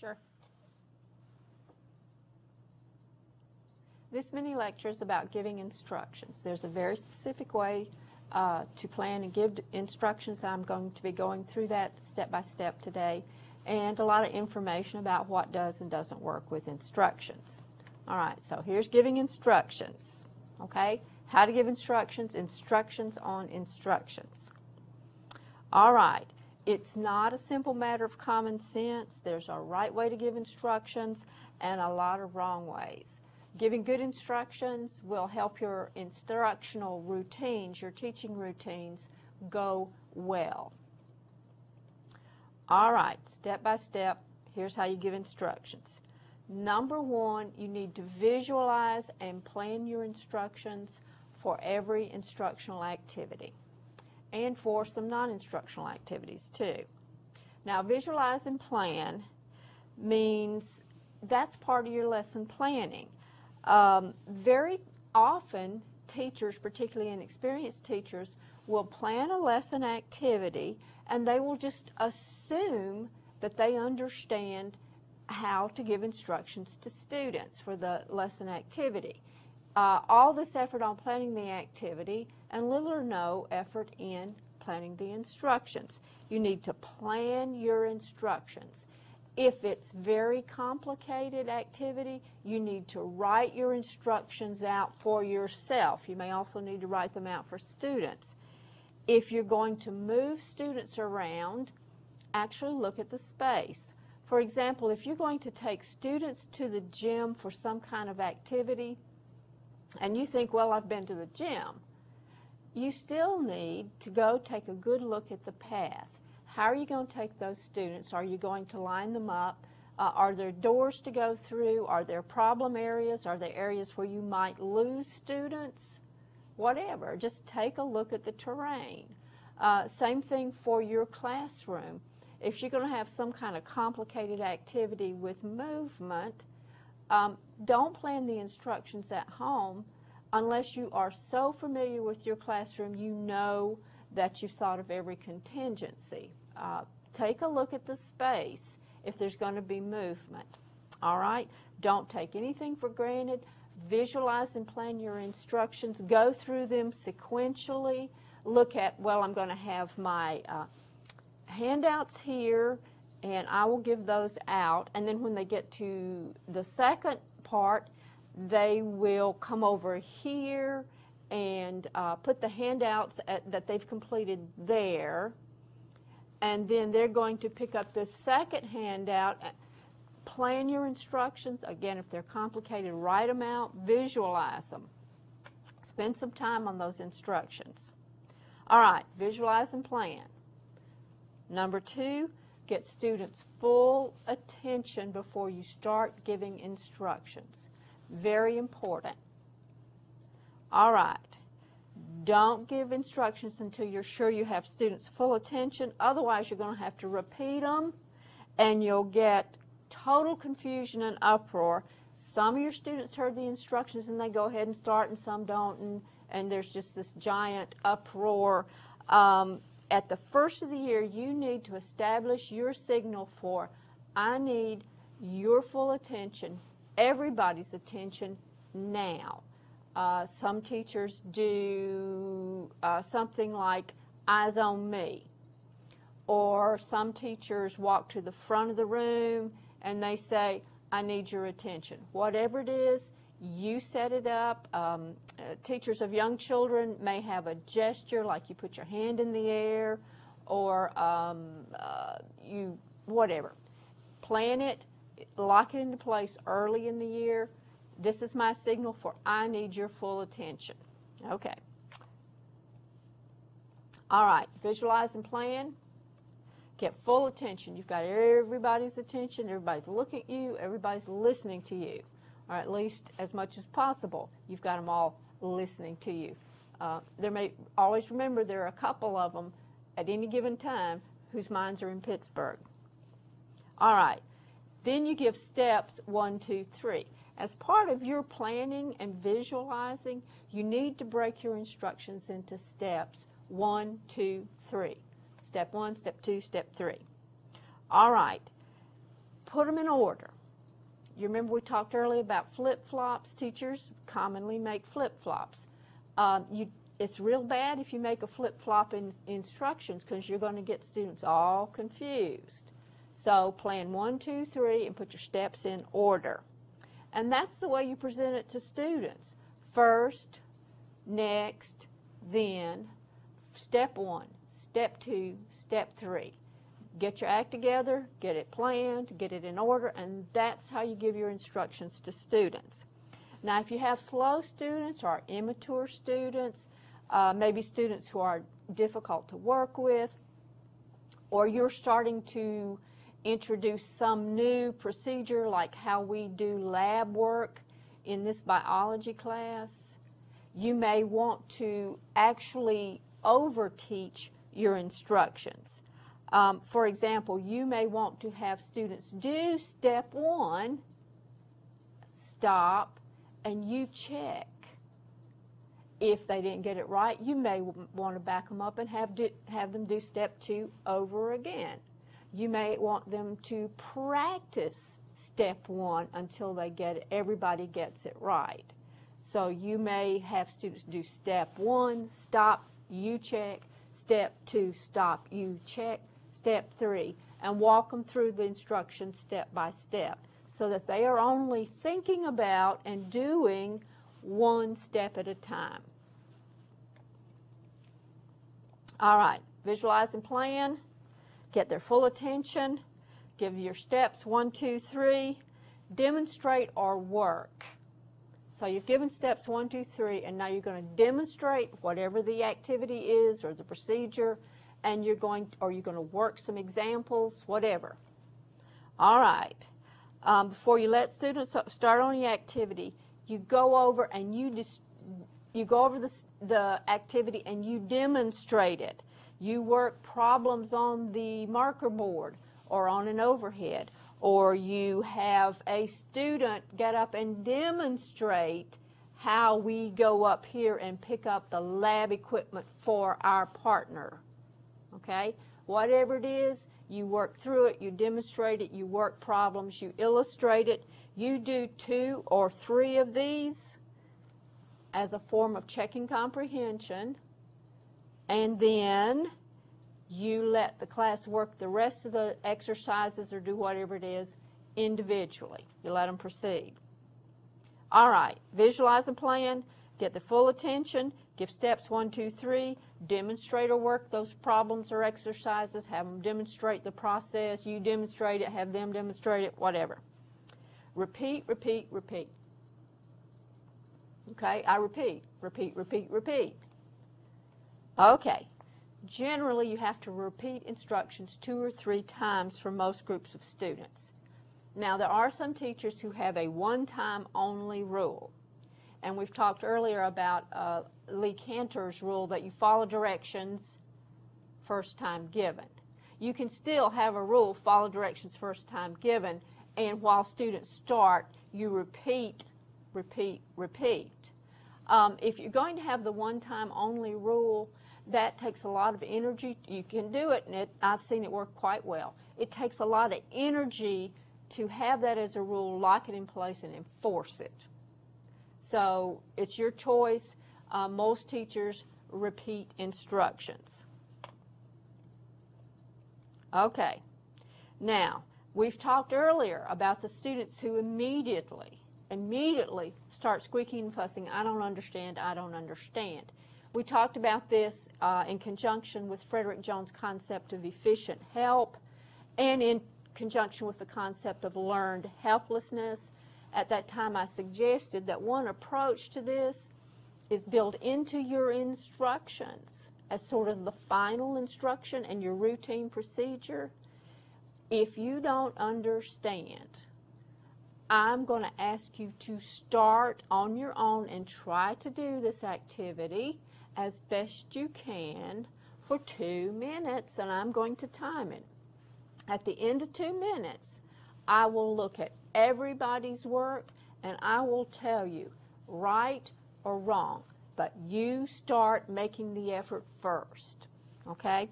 Sure. This mini lecture is about giving instructions. There's a very specific way uh, to plan and give instructions. I'm going to be going through that step by step today, and a lot of information about what does and doesn't work with instructions. All right, so here's giving instructions. Okay, how to give instructions, instructions on instructions. All right, it's not a simple matter of common sense. There's a right way to give instructions and a lot of wrong ways. Giving good instructions will help your instructional routines, your teaching routines, go well. All right, step by step, here's how you give instructions. Number one, you need to visualize and plan your instructions for every instructional activity and for some non-instructional activities too. Now, visualize and plan means that's part of your lesson planning. Um, very often, teachers, particularly inexperienced teachers, will plan a lesson activity and they will just assume that they understand how to give instructions to students for the lesson activity. Uh, all this effort on planning the activity and little or no effort in planning the instructions. You need to plan your instructions. If it's very complicated activity, you need to write your instructions out for yourself. You may also need to write them out for students. If you're going to move students around, actually look at the space. For example, if you're going to take students to the gym for some kind of activity, and you think, well, I've been to the gym, you still need to go take a good look at the path. How are you going to take those students? Are you going to line them up? Uh, are there doors to go through? Are there problem areas? Are there areas where you might lose students? Whatever. Just take a look at the terrain. Uh, same thing for your classroom. If you're going to have some kind of complicated activity with movement, um, don't plan the instructions at home unless you are so familiar with your classroom you know that you've thought of every contingency. Uh, take a look at the space if there's going to be movement. All right? Don't take anything for granted. Visualize and plan your instructions. Go through them sequentially. Look at, well, I'm going to have my uh, handouts here, and I will give those out. And then when they get to the second part, they will come over here and uh, put the handouts at, that they've completed there. And then they're going to pick up the second handout. Plan your instructions. Again, if they're complicated, write them out, visualize them. Spend some time on those instructions. All right, visualize and plan. Number two, get students full attention before you start giving instructions. Very important. All right. Don't give instructions until you're sure you have students' full attention. Otherwise, you're going to have to repeat them and you'll get total confusion and uproar. Some of your students heard the instructions and they go ahead and start, and some don't, and, and there's just this giant uproar. Um, at the first of the year, you need to establish your signal for I need your full attention everybody's attention now. Uh, some teachers do uh, something like eyes on me. Or some teachers walk to the front of the room and they say, I need your attention. Whatever it is, you set it up. Um, uh, teachers of young children may have a gesture like you put your hand in the air or um, uh, you, whatever. Plan it, lock it into place early in the year. This is my signal for I need your full attention. Okay. All right, visualize and plan. Get full attention. You've got everybody's attention. Everybody's looking at you. Everybody's listening to you. Or at least as much as possible. You've got them all listening to you. Uh, there may always remember there are a couple of them at any given time whose minds are in Pittsburgh. All right. Then you give steps one, two, three. As part of your planning and visualizing, you need to break your instructions into steps one, two, three. Step one, step two, step three. All right. put them in order. You remember we talked earlier about flip-flops? Teachers commonly make flip-flops. Um, you, it's real bad if you make a flip-flop in instructions because you're going to get students all confused. So plan one, two, three, and put your steps in order. And that's the way you present it to students. First, next, then, step one, step two, step three. Get your act together, get it planned, get it in order, and that's how you give your instructions to students. Now, if you have slow students or immature students, uh, maybe students who are difficult to work with, or you're starting to introduce some new procedure like how we do lab work in this biology class, you may want to actually overteach your instructions. Um, for example, you may want to have students do step one, stop, and you check. If they didn't get it right, you may want to back them up and have, do, have them do step two over again. You may want them to practice step one until they get it, everybody gets it right. So you may have students do step one, stop, you check, step two, stop, you check, step three, and walk them through the instructions step by step so that they are only thinking about and doing one step at a time. All right, visualize and plan get their full attention, give your steps one, two, three, demonstrate or work. So you've given steps one, two, three, and now you're going to demonstrate whatever the activity is or the procedure, and you're going, or you're going to work some examples, whatever. All right. Um, before you let students start on the activity, you go over and you just you go over the, the activity and you demonstrate it. You work problems on the marker board or on an overhead, or you have a student get up and demonstrate how we go up here and pick up the lab equipment for our partner. Okay? Whatever it is, you work through it, you demonstrate it, you work problems, you illustrate it. You do two or three of these as a form of checking comprehension and then you let the class work the rest of the exercises or do whatever it is individually. You let them proceed. All right, visualize and plan, get the full attention, give steps one, two, three, demonstrate or work those problems or exercises, have them demonstrate the process, you demonstrate it, have them demonstrate it, whatever. Repeat, repeat, repeat. Okay, I repeat, repeat, repeat, repeat. Okay, generally you have to repeat instructions two or three times for most groups of students. Now there are some teachers who have a one-time only rule. And we've talked earlier about uh, Lee Canter's rule that you follow directions first time given. You can still have a rule, follow directions first time given, and while students start, you repeat, repeat, repeat. Um, if you're going to have the one-time only rule, that takes a lot of energy. You can do it, and it, I've seen it work quite well. It takes a lot of energy to have that as a rule, lock it in place, and enforce it. So it's your choice. Uh, most teachers repeat instructions. Okay. Now, we've talked earlier about the students who immediately, immediately start squeaking and fussing, I don't understand, I don't understand. We talked about this uh, in conjunction with Fredric Jones' concept of efficient help and in conjunction with the concept of learned helplessness. At that time, I suggested that one approach to this is built into your instructions as sort of the final instruction and your routine procedure. If you don't understand, I'm going to ask you to start on your own and try to do this activity as best you can for two minutes, and I'm going to time it. At the end of two minutes, I will look at everybody's work and I will tell you right or wrong, but you start making the effort first. Okay?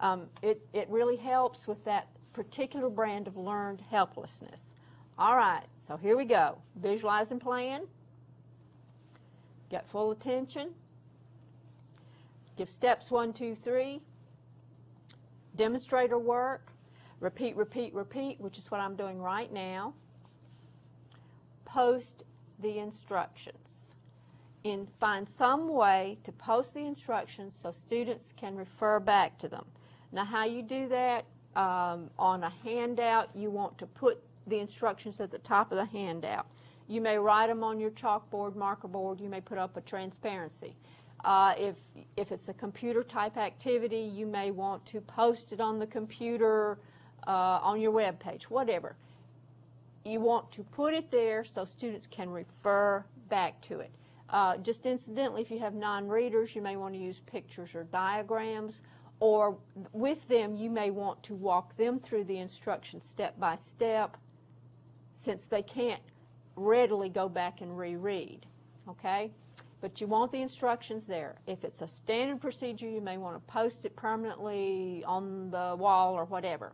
Um, it, it really helps with that particular brand of learned helplessness. All right, so here we go. Visualize and plan. Get full attention. Give steps one, two, three. Demonstrator work. Repeat, repeat, repeat, which is what I'm doing right now. Post the instructions. And find some way to post the instructions so students can refer back to them. Now, how you do that, um, on a handout, you want to put the instructions at the top of the handout. You may write them on your chalkboard, marker board, you may put up a transparency. Uh, if, if it's a computer type activity, you may want to post it on the computer, uh, on your web page, whatever. You want to put it there so students can refer back to it. Uh, just incidentally, if you have non-readers, you may want to use pictures or diagrams, or with them, you may want to walk them through the instructions step by step, since they can't readily go back and reread, okay? But you want the instructions there. If it's a standard procedure, you may want to post it permanently on the wall or whatever.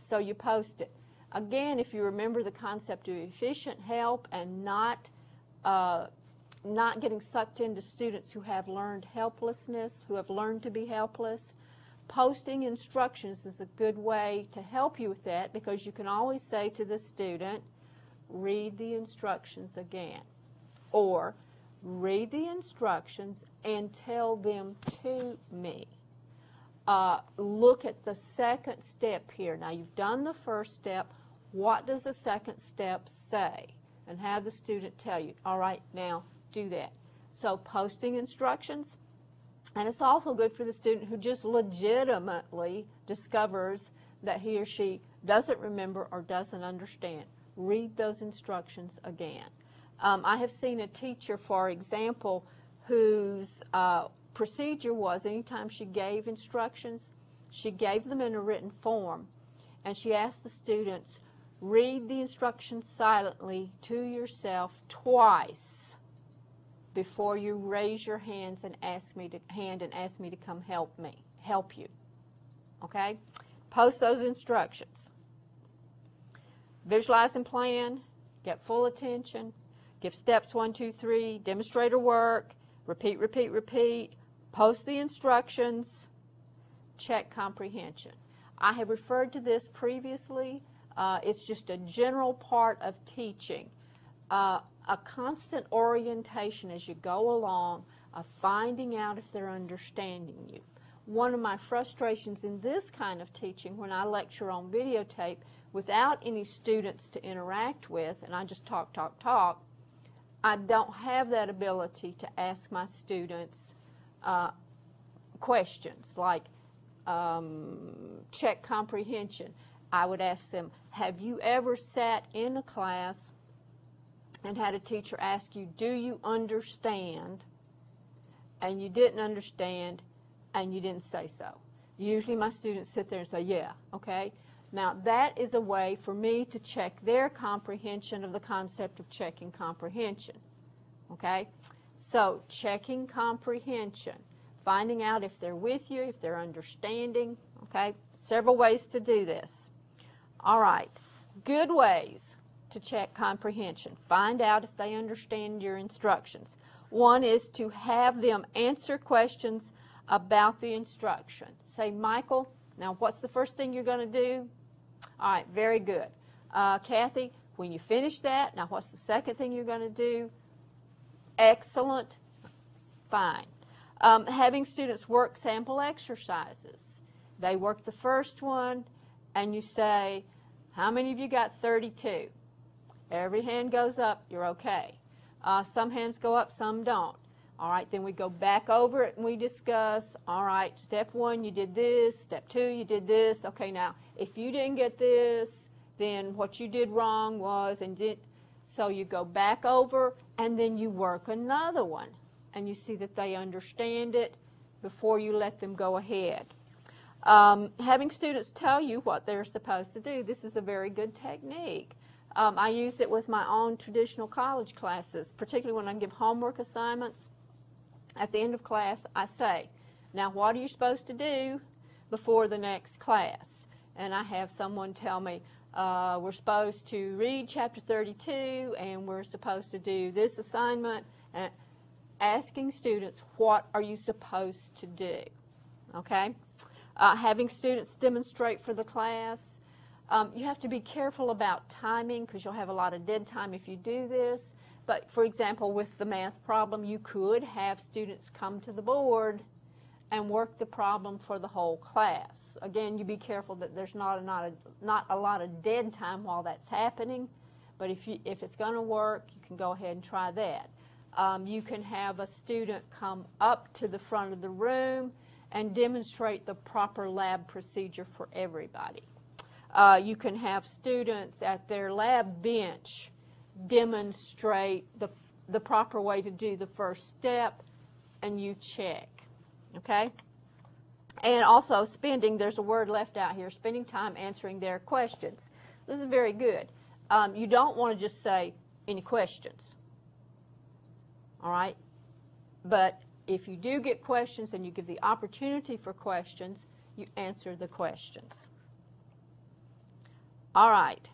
So you post it. Again, if you remember the concept of efficient help and not uh, not getting sucked into students who have learned helplessness, who have learned to be helpless, posting instructions is a good way to help you with that because you can always say to the student, read the instructions again. Or read the instructions and tell them to me. Uh, look at the second step here. Now you've done the first step. What does the second step say? And have the student tell you, all right, now do that. So posting instructions, and it's also good for the student who just legitimately discovers that he or she doesn't remember or doesn't understand. Read those instructions again. Um, I have seen a teacher, for example, whose uh, procedure was anytime she gave instructions, she gave them in a written form, and she asked the students, read the instructions silently to yourself twice before you raise your hands and ask me to hand and ask me to come help me, help you. Okay? Post those instructions. Visualize and plan, get full attention, give steps one, two, three, demonstrator work, repeat, repeat, repeat, post the instructions, check comprehension. I have referred to this previously. Uh, it's just a general part of teaching. Uh, a constant orientation as you go along of finding out if they're understanding you. One of my frustrations in this kind of teaching when I lecture on videotape without any students to interact with and I just talk, talk, talk, I don't have that ability to ask my students uh, questions like um, check comprehension. I would ask them, have you ever sat in a class and had a teacher ask you, do you understand? And you didn't understand and you didn't say so. Usually my students sit there and say, yeah, okay. Now that is a way for me to check their comprehension of the concept of checking comprehension, okay. So checking comprehension, finding out if they're with you, if they're understanding, okay. Several ways to do this. All right, good ways to check comprehension. Find out if they understand your instructions. One is to have them answer questions about the instruction. Say, Michael, now what's the first thing you're going to do? All right, very good. Uh, Kathy, when you finish that, now what's the second thing you're going to do? Excellent. Fine. Um, having students work sample exercises. They work the first one, and you say, how many of you got 32? Every hand goes up, you're okay. Uh, some hands go up, some don't. All right, then we go back over it and we discuss, all right, step one, you did this. Step two, you did this. Okay, now, if you didn't get this, then what you did wrong was, and did, so you go back over and then you work another one. And you see that they understand it before you let them go ahead. Um, having students tell you what they're supposed to do, this is a very good technique. Um, I use it with my own traditional college classes, particularly when I give homework assignments. At the end of class, I say, now what are you supposed to do before the next class? and I have someone tell me, uh, we're supposed to read chapter 32 and we're supposed to do this assignment, and asking students, what are you supposed to do? Okay? Uh, having students demonstrate for the class. Um, you have to be careful about timing because you'll have a lot of dead time if you do this. But for example, with the math problem, you could have students come to the board and work the problem for the whole class. Again, you be careful that there's not a, not a, not a lot of dead time while that's happening, but if, you, if it's going to work, you can go ahead and try that. Um, you can have a student come up to the front of the room and demonstrate the proper lab procedure for everybody. Uh, you can have students at their lab bench demonstrate the, the proper way to do the first step, and you check. Okay? And also spending, there's a word left out here, spending time answering their questions. This is very good. Um, you don't want to just say, any questions? All right? But if you do get questions and you give the opportunity for questions, you answer the questions. All right.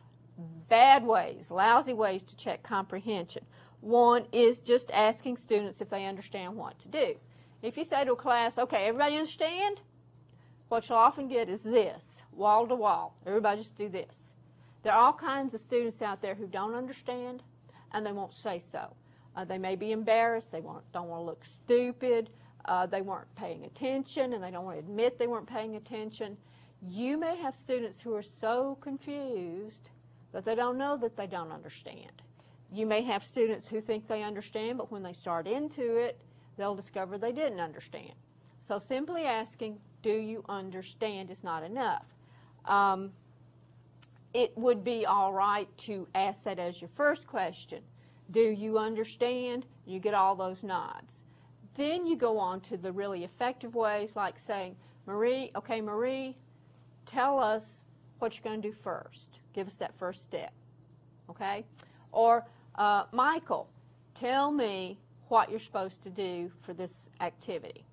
Bad ways, lousy ways to check comprehension. One is just asking students if they understand what to do. If you say to a class, okay, everybody understand? What you'll often get is this, wall to wall. Everybody just do this. There are all kinds of students out there who don't understand, and they won't say so. Uh, they may be embarrassed. They don't want to look stupid. Uh, they weren't paying attention, and they don't want to admit they weren't paying attention. You may have students who are so confused that they don't know that they don't understand. You may have students who think they understand, but when they start into it, they'll discover they didn't understand. So simply asking, do you understand is not enough. Um, it would be all right to ask that as your first question. Do you understand? You get all those nods. Then you go on to the really effective ways like saying, Marie, okay, Marie, tell us what you're going to do first. Give us that first step. Okay? Or, uh, Michael, tell me what you're supposed to do for this activity.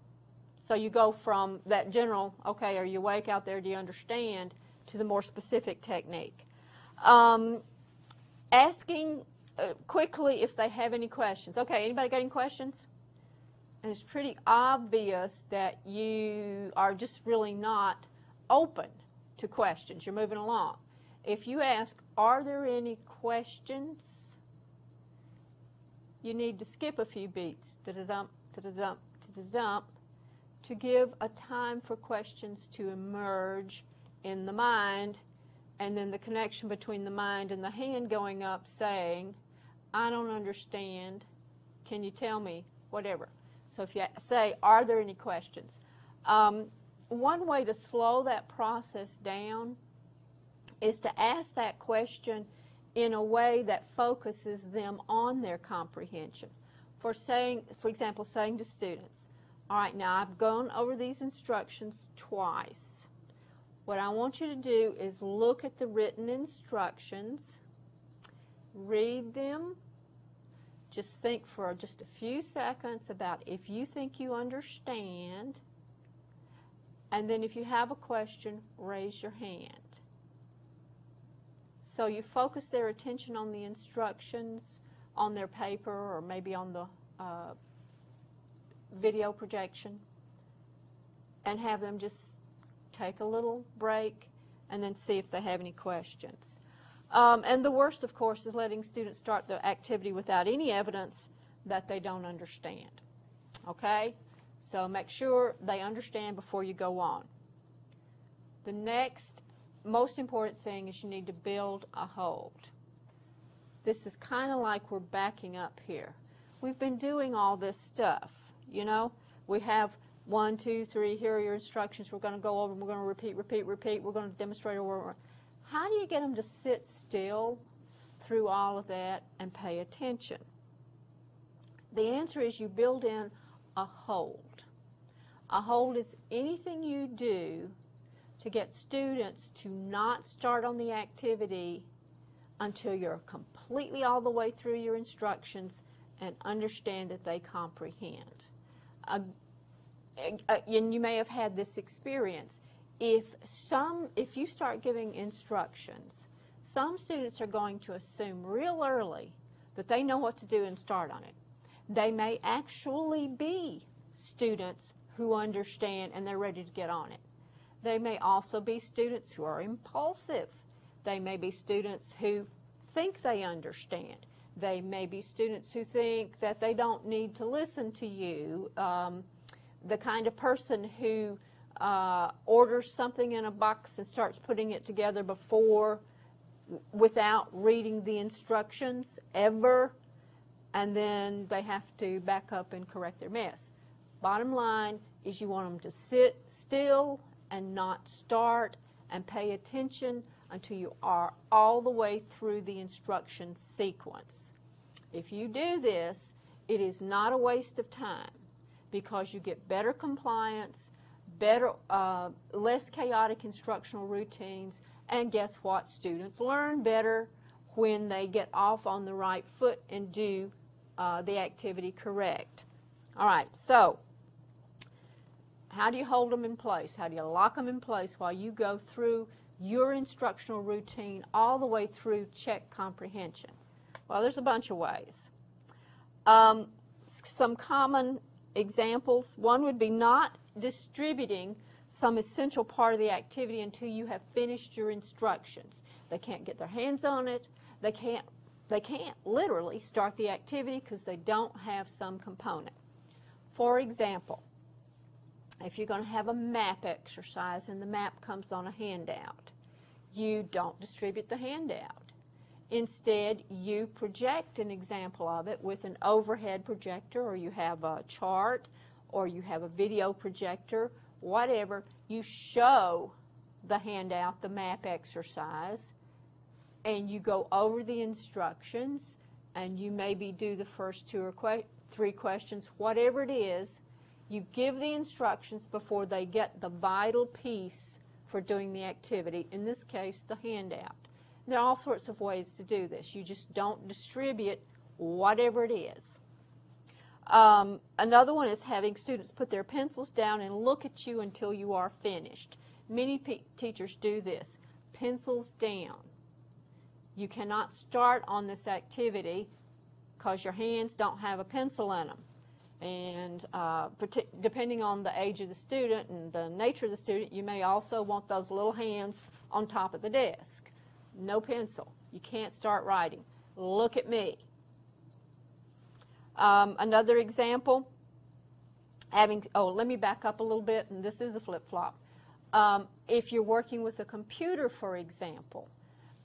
So you go from that general, okay, are you awake out there? Do you understand? to the more specific technique. Um, asking uh, quickly if they have any questions. Okay, anybody got any questions? And it's pretty obvious that you are just really not open to questions. You're moving along. If you ask, are there any questions? You need to skip a few beats, to give a time for questions to emerge in the mind, and then the connection between the mind and the hand going up saying, I don't understand. Can you tell me? Whatever. So if you say, Are there any questions? Um, one way to slow that process down is to ask that question in a way that focuses them on their comprehension. For saying, for example, saying to students, all right, now I've gone over these instructions twice. What I want you to do is look at the written instructions, read them, just think for just a few seconds about if you think you understand, and then if you have a question, raise your hand. So you focus their attention on the instructions on their paper or maybe on the uh, video projection and have them just take a little break and then see if they have any questions. Um, and the worst, of course, is letting students start the activity without any evidence that they don't understand. Okay? So make sure they understand before you go on. The next most important thing is you need to build a hold. This is kind of like we're backing up here. We've been doing all this stuff, you know. We have one, two, three, here are your instructions. We're going to go over and we're going to repeat, repeat, repeat. We're going to demonstrate. How do you get them to sit still through all of that and pay attention? The answer is you build in a hold. A hold is anything you do to get students to not start on the activity until you're completely all the way through your instructions and understand that they comprehend. Uh, and you may have had this experience. if some, if you start giving instructions, some students are going to assume real early that they know what to do and start on it. They may actually be students who understand and they're ready to get on it. They may also be students who are impulsive. They may be students who think they understand. They may be students who think that they don't need to listen to you. Um, the kind of person who uh, orders something in a box and starts putting it together before without reading the instructions ever, and then they have to back up and correct their mess. Bottom line is you want them to sit still and not start and pay attention until you are all the way through the instruction sequence. If you do this, it is not a waste of time because you get better compliance, better, uh, less chaotic instructional routines, and guess what? Students learn better when they get off on the right foot and do uh, the activity correct. All right, so how do you hold them in place? How do you lock them in place while you go through your instructional routine all the way through check comprehension? Well, there's a bunch of ways. Um, some common examples. One would be not distributing some essential part of the activity until you have finished your instructions. They can't get their hands on it. They can't they can't literally start the activity because they don't have some component. For example, if you're going to have a map exercise and the map comes on a handout, you don't distribute the handout. Instead, you project an example of it with an overhead projector, or you have a chart, or you have a video projector, whatever. You show the handout, the map exercise, and you go over the instructions, and you maybe do the first two or que- three questions, whatever it is, you give the instructions before they get the vital piece for doing the activity, in this case, the handout. There are all sorts of ways to do this. You just don't distribute whatever it is. Um, another one is having students put their pencils down and look at you until you are finished. Many teachers do this. Pencils down. You cannot start on this activity because your hands don't have a pencil in them. And uh, depending on the age of the student and the nature of the student, you may also want those little hands on top of the desk. No pencil. You can't start writing. Look at me. Um, another example, having, oh, let me back up a little bit, and this is a flip-flop. Um, if you're working with a computer, for example,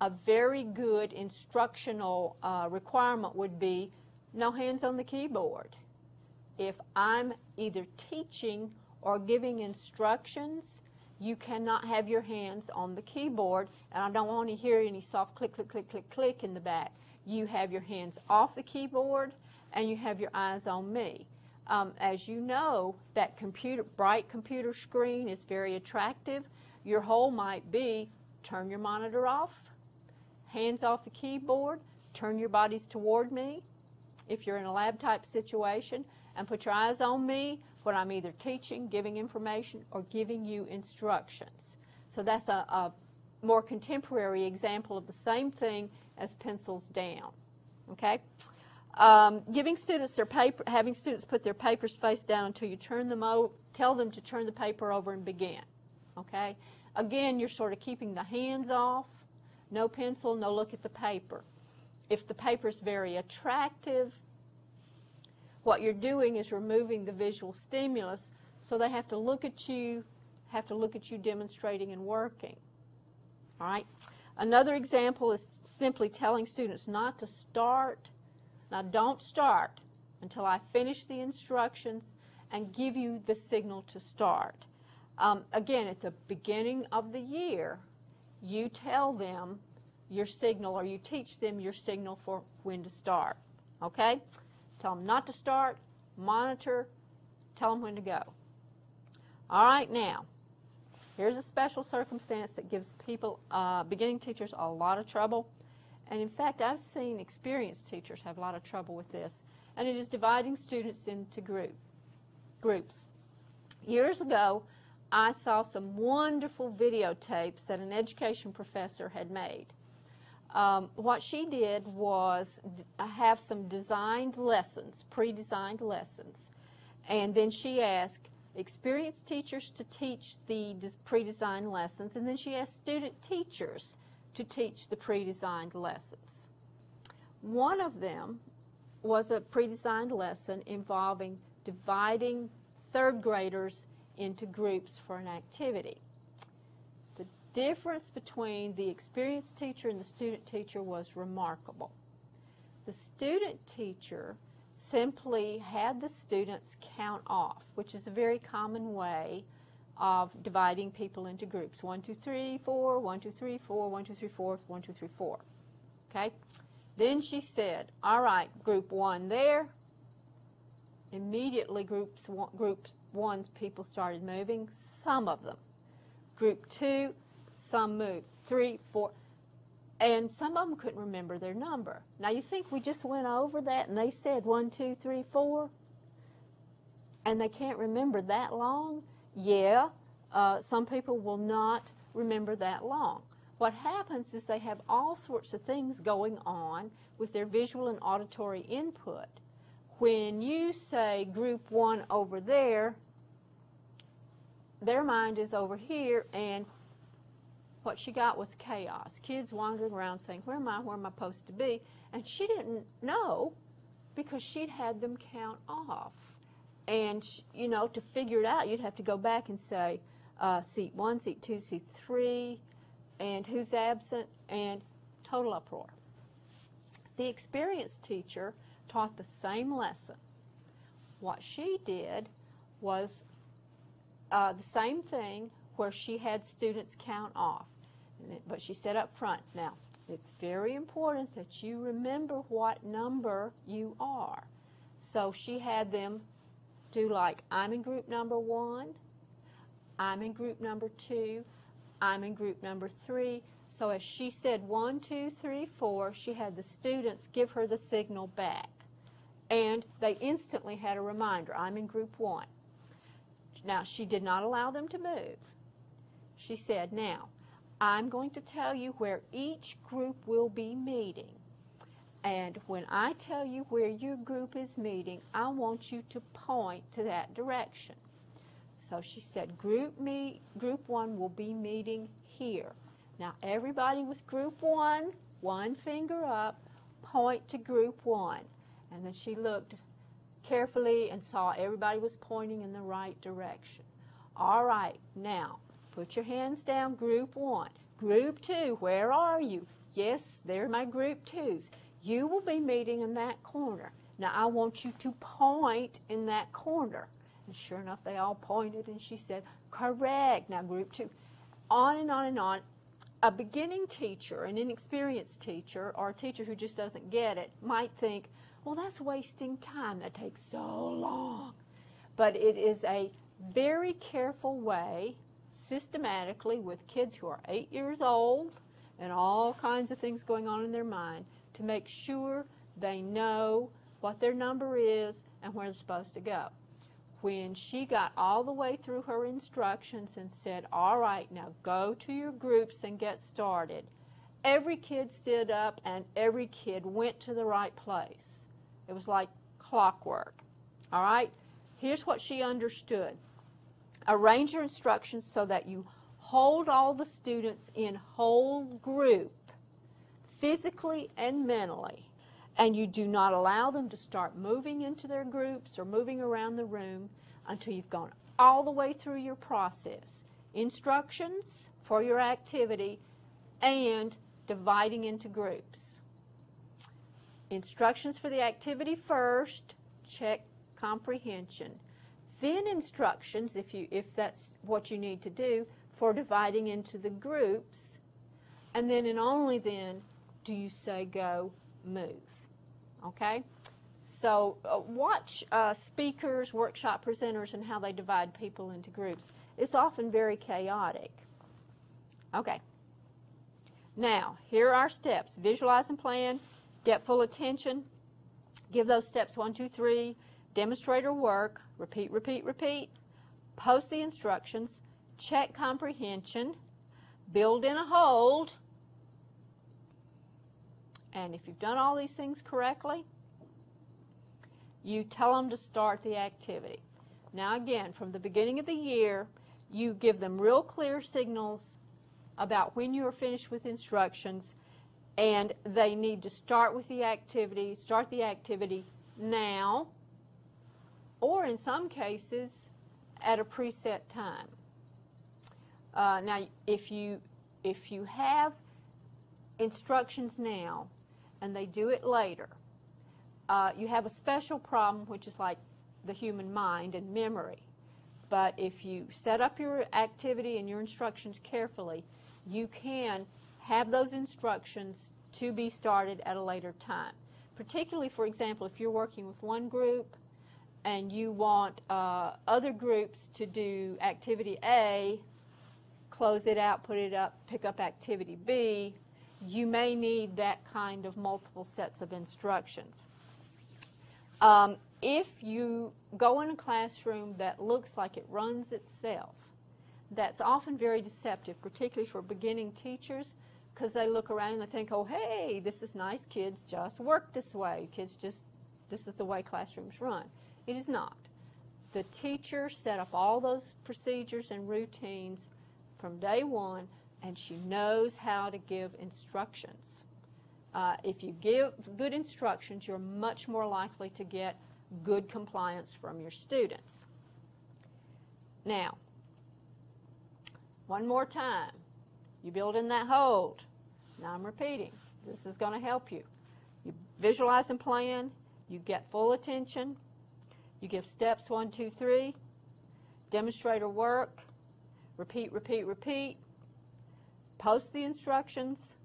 a very good instructional uh, requirement would be no hands on the keyboard if I'm either teaching or giving instructions, you cannot have your hands on the keyboard, and I don't want to hear any soft click, click, click, click, click in the back. You have your hands off the keyboard, and you have your eyes on me. Um, as you know, that computer, bright computer screen is very attractive. Your whole might be turn your monitor off, hands off the keyboard, turn your bodies toward me. If you're in a lab type situation, and put your eyes on me when I'm either teaching, giving information, or giving you instructions. So that's a, a more contemporary example of the same thing as pencils down. Okay? Um, giving students their paper, having students put their papers face down until you turn them over, tell them to turn the paper over and begin. Okay? Again, you're sort of keeping the hands off, no pencil, no look at the paper. If the paper is very attractive, what you're doing is removing the visual stimulus, so they have to look at you, have to look at you demonstrating and working. All right? Another example is simply telling students not to start. Now, don't start until I finish the instructions and give you the signal to start. Um, again, at the beginning of the year, you tell them your signal or you teach them your signal for when to start. Okay? Tell them not to start, monitor, tell them when to go. All right, now, here's a special circumstance that gives people, uh, beginning teachers, a lot of trouble. And in fact, I've seen experienced teachers have a lot of trouble with this. And it is dividing students into group, groups. Years ago, I saw some wonderful videotapes that an education professor had made. Um, what she did was have some designed lessons, pre designed lessons, and then she asked experienced teachers to teach the pre designed lessons, and then she asked student teachers to teach the pre designed lessons. One of them was a pre designed lesson involving dividing third graders into groups for an activity. Difference between the experienced teacher and the student teacher was remarkable. The student teacher simply had the students count off, which is a very common way of dividing people into groups. One, two, three, four, one, two, three, four, one, two, three, four, one, two, three, four. Okay? Then she said, all right, group one there. Immediately groups one, group one's people started moving, some of them. Group two, some moved. Three, four. And some of them couldn't remember their number. Now, you think we just went over that and they said one, two, three, four? And they can't remember that long? Yeah, uh, some people will not remember that long. What happens is they have all sorts of things going on with their visual and auditory input. When you say group one over there, their mind is over here and what she got was chaos. Kids wandering around saying, Where am I? Where am I supposed to be? And she didn't know because she'd had them count off. And, you know, to figure it out, you'd have to go back and say, uh, seat one, seat two, seat three, and who's absent, and total uproar. The experienced teacher taught the same lesson. What she did was uh, the same thing where she had students count off. But she said up front, now, it's very important that you remember what number you are. So she had them do like, I'm in group number one, I'm in group number two, I'm in group number three. So as she said one, two, three, four, she had the students give her the signal back. And they instantly had a reminder, I'm in group one. Now, she did not allow them to move. She said, Now, I'm going to tell you where each group will be meeting. And when I tell you where your group is meeting, I want you to point to that direction. So she said, group me, group one will be meeting here. Now everybody with group one, one finger up, point to group one. And then she looked carefully and saw everybody was pointing in the right direction. All right, now put your hands down, group one. Group two, where are you? Yes, they're my group twos. You will be meeting in that corner. Now I want you to point in that corner. And sure enough, they all pointed, and she said, Correct. Now, group two. On and on and on. A beginning teacher, an inexperienced teacher, or a teacher who just doesn't get it, might think, well, that's wasting time. That takes so long. But it is a very careful way, systematically, with kids who are eight years old and all kinds of things going on in their mind, to make sure they know what their number is and where they're supposed to go. When she got all the way through her instructions and said, All right, now go to your groups and get started, every kid stood up and every kid went to the right place. It was like clockwork. All right? Here's what she understood arrange your instructions so that you hold all the students in whole group, physically and mentally, and you do not allow them to start moving into their groups or moving around the room until you've gone all the way through your process. Instructions for your activity and dividing into groups. Instructions for the activity first, check comprehension. Then instructions, if, you, if that's what you need to do, for dividing into the groups. And then and only then do you say go, move. Okay? So uh, watch uh, speakers, workshop presenters, and how they divide people into groups. It's often very chaotic. Okay. Now, here are our steps. Visualize and plan, Get full attention. Give those steps one, two, three. Demonstrate or work. Repeat, repeat, repeat. Post the instructions. check comprehension, build in a hold, and if you've done all these things correctly, you tell them to start the activity. Now, again, from the beginning of the year, you give them real clear signals about when you are finished with instructions, and they need to start with the activity, start the activity now, or in some cases, at a preset time. Uh, now, if you if you have instructions now and they do it later, uh, you have a special problem, which is like the human mind and memory. But if you set up your activity and your instructions carefully, you can have those instructions to be started at a later time. Particularly, for example, if you're working with one group and you want uh, other groups to do activity A, close it out, put it up, pick up activity B, you may need that kind of multiple sets of instructions. Um, if you go in a classroom that looks like it runs itself, that's often very deceptive, particularly for beginning teachers, because they look around and they think, oh, hey, this is nice. Kids just work this way. Kids just, this is the way classrooms run. It is not. The teacher set up all those procedures and routines from day one, and she knows how to give instructions. Uh, if you give good instructions, you're much more likely to get good compliance from your students. Now, one more time. You build in that hold. Now I'm repeating. This is going to help you. You visualize and plan. You get full attention. You give steps one, two, three. Demonstrator work. Repeat, repeat, repeat. Post the instructions.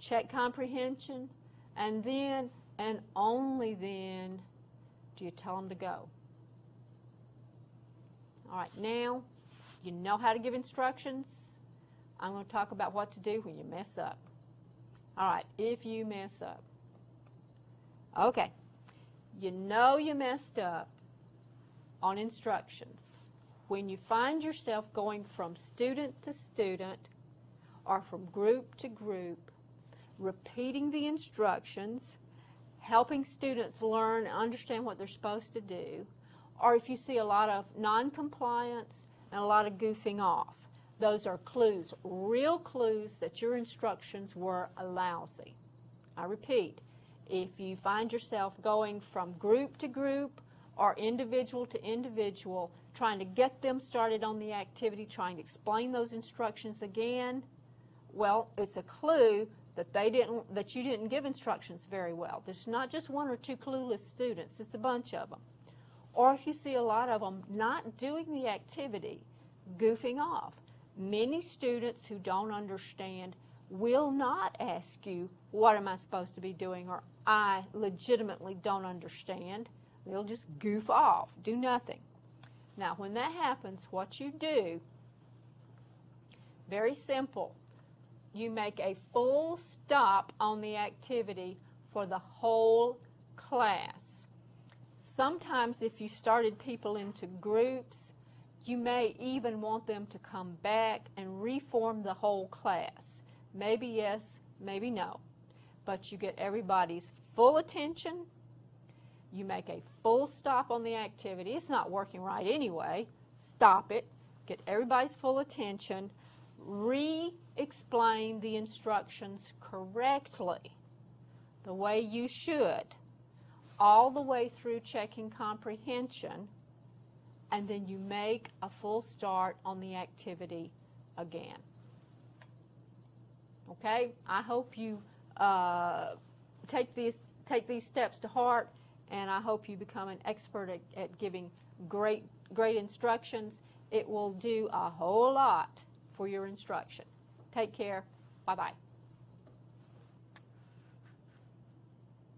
Check comprehension. And then, and only then, do you tell them to go? All right, now you know how to give instructions. I'm going to talk about what to do when you mess up. All right, if you mess up. Okay, you know you messed up on instructions. When you find yourself going from student to student or from group to group, repeating the instructions, helping students learn and understand what they're supposed to do, or if you see a lot of non-compliance and a lot of goofing off. Those are clues, real clues that your instructions were lousy. I repeat, if you find yourself going from group to group or individual to individual, trying to get them started on the activity, trying to explain those instructions again, well, it's a clue that they didn't that you didn't give instructions very well. There's not just one or two clueless students, it's a bunch of them. Or if you see a lot of them not doing the activity, goofing off. Many students who don't understand will not ask you, what am I supposed to be doing? Or I legitimately don't understand. They'll just goof off, do nothing. Now, when that happens, what you do, very simple, you make a full stop on the activity for the whole class. Sometimes if you started people into groups, you may even want them to come back and reform the whole class. Maybe yes, maybe no. But you get everybody's full attention. You make a full stop on the activity. It's not working right anyway. Stop it. Get everybody's full attention re-explain the instructions correctly, the way you should, all the way through checking comprehension, and then you make a full start on the activity again. Okay? I hope you uh, take these take these steps to heart, and I hope you become an expert at, at giving great great instructions. It will do a whole lot for your instruction. Take care. Bye bye.